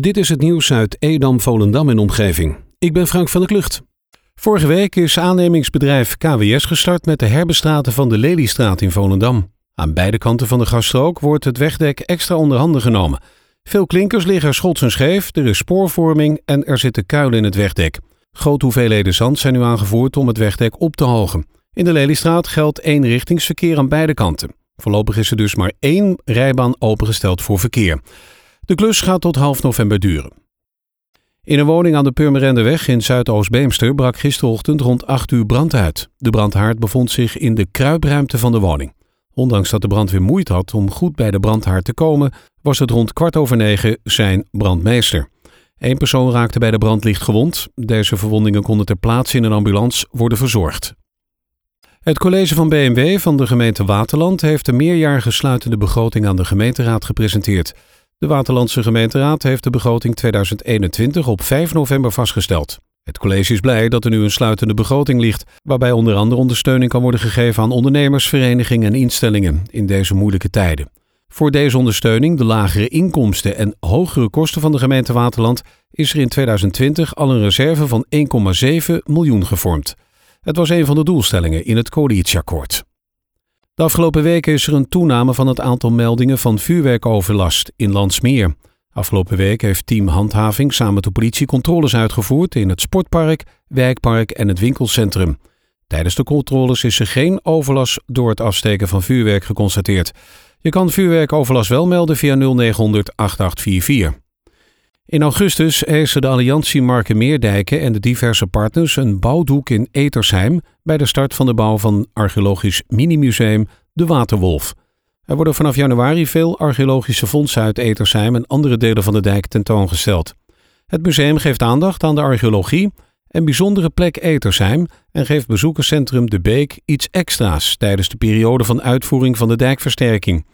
Dit is het nieuws uit Edam, Volendam en omgeving. Ik ben Frank van der Klucht. Vorige week is aannemingsbedrijf KWS gestart met de herbestraten van de Leliestraat in Volendam. Aan beide kanten van de gasstrook wordt het wegdek extra onder handen genomen. Veel klinkers liggen schots en scheef, er is spoorvorming en er zitten kuilen in het wegdek. Grote hoeveelheden zand zijn nu aangevoerd om het wegdek op te hogen. In de Leliestraat geldt eenrichtingsverkeer aan beide kanten. Voorlopig is er dus maar één rijbaan opengesteld voor verkeer. De klus gaat tot half november duren. In een woning aan de Purmerendeweg in Zuidoost-Beemster brak gisterochtend rond 8 uur brand uit. De brandhaard bevond zich in de kruipruimte van de woning. Ondanks dat de brandweer moeite had om goed bij de brandhaard te komen, was het rond kwart over negen zijn brandmeester. Eén persoon raakte bij de brand licht gewond. Deze verwondingen konden ter plaatse in een ambulance worden verzorgd. Het college van BMW van de gemeente Waterland heeft een meerjarige sluitende begroting aan de gemeenteraad gepresenteerd. De Waterlandse gemeenteraad heeft de begroting 2021 op 5 november vastgesteld. Het college is blij dat er nu een sluitende begroting ligt, waarbij onder andere ondersteuning kan worden gegeven aan ondernemers, verenigingen en instellingen in deze moeilijke tijden. Voor deze ondersteuning, de lagere inkomsten en hogere kosten van de gemeente Waterland, is er in 2020 al een reserve van 1,7 miljoen gevormd. Het was een van de doelstellingen in het coalitieakkoord. De afgelopen weken is er een toename van het aantal meldingen van vuurwerkoverlast in Landsmeer. Afgelopen week heeft team Handhaving samen met de politie controles uitgevoerd in het sportpark, wijkpark en het winkelcentrum. Tijdens de controles is er geen overlast door het afsteken van vuurwerk geconstateerd. Je kan vuurwerkoverlast wel melden via 0900 8844. In augustus eisen de Alliantie Marken Meerdijken en de diverse partners een bouwdoek in Etersheim bij de start van de bouw van archeologisch minimuseum De Waterwolf. Er worden vanaf januari veel archeologische fondsen uit Etersheim en andere delen van de dijk tentoongesteld. Het museum geeft aandacht aan de archeologie en bijzondere plek Etersheim en geeft bezoekerscentrum De Beek iets extra's tijdens de periode van uitvoering van de dijkversterking.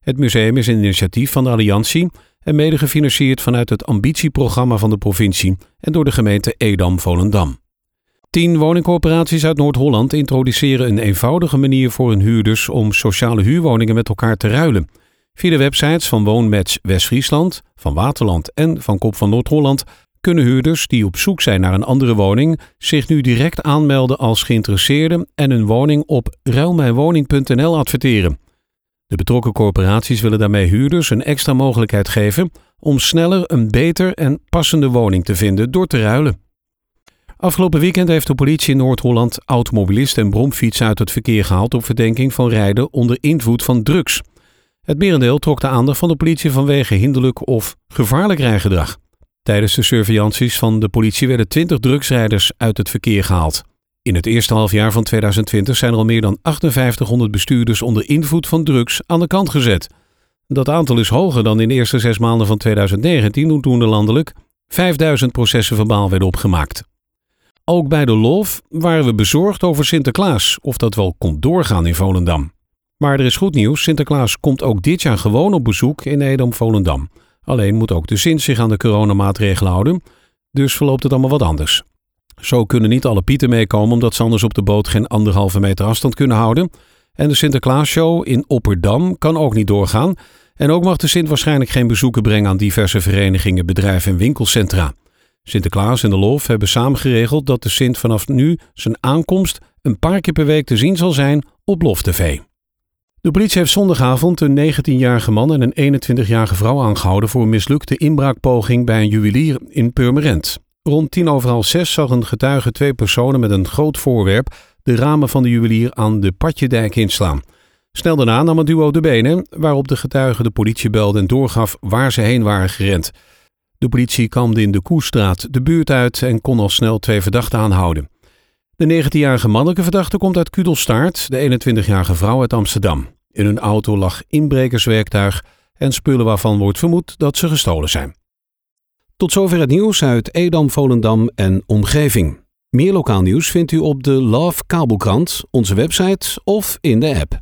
Het museum is een initiatief van de Alliantie en mede gefinancierd vanuit het ambitieprogramma van de provincie en door de gemeente Edam-Volendam. Tien woningcorporaties uit Noord-Holland introduceren een eenvoudige manier voor hun huurders om sociale huurwoningen met elkaar te ruilen. Via de websites van Woonmatch West-Friesland, van Waterland en van Kop van Noord-Holland kunnen huurders die op zoek zijn naar een andere woning zich nu direct aanmelden als geïnteresseerden en hun woning op ruilmijnwoning.nl adverteren. De betrokken corporaties willen daarmee huurders een extra mogelijkheid geven om sneller een beter en passende woning te vinden door te ruilen. Afgelopen weekend heeft de politie in Noord-Holland automobilisten en bromfietsen uit het verkeer gehaald op verdenking van rijden onder invloed van drugs. Het merendeel trok de aandacht van de politie vanwege hinderlijk of gevaarlijk rijgedrag. Tijdens de surveillanties van de politie werden 20 drugsrijders uit het verkeer gehaald. In het eerste halfjaar van 2020 zijn er al meer dan 5800 bestuurders onder invloed van drugs aan de kant gezet. Dat aantal is hoger dan in de eerste zes maanden van 2019, toen er landelijk 5000 processen verbaal werden opgemaakt. Ook bij de LOF waren we bezorgd over Sinterklaas, of dat wel kon doorgaan in Volendam. Maar er is goed nieuws, Sinterklaas komt ook dit jaar gewoon op bezoek in Edam-Volendam. Alleen moet ook de Sint zich aan de coronamaatregelen houden, dus verloopt het allemaal wat anders. Zo kunnen niet alle pieten meekomen omdat ze anders op de boot geen anderhalve meter afstand kunnen houden. En de Sinterklaasshow in Opperdam kan ook niet doorgaan. En ook mag de Sint waarschijnlijk geen bezoeken brengen aan diverse verenigingen, bedrijven en winkelcentra. Sinterklaas en de Lof hebben samen geregeld dat de Sint vanaf nu zijn aankomst een paar keer per week te zien zal zijn op Lof TV. De politie heeft zondagavond een 19-jarige man en een 21-jarige vrouw aangehouden voor een mislukte inbraakpoging bij een juwelier in Purmerend. Rond tien over half zes zag een getuige twee personen met een groot voorwerp de ramen van de juwelier aan de Patjedijk inslaan. Snel daarna nam het duo de benen, waarop de getuige de politie belde en doorgaf waar ze heen waren gerend. De politie kamde in de Koestraat de buurt uit en kon al snel twee verdachten aanhouden. De 19-jarige mannelijke verdachte komt uit Kudelstaart, de 21-jarige vrouw uit Amsterdam. In hun auto lag inbrekerswerktuig en spullen waarvan wordt vermoed dat ze gestolen zijn. Tot zover het nieuws uit Edam, Volendam en omgeving. Meer lokaal nieuws vindt u op de Love Kabelkrant, onze website of in de app.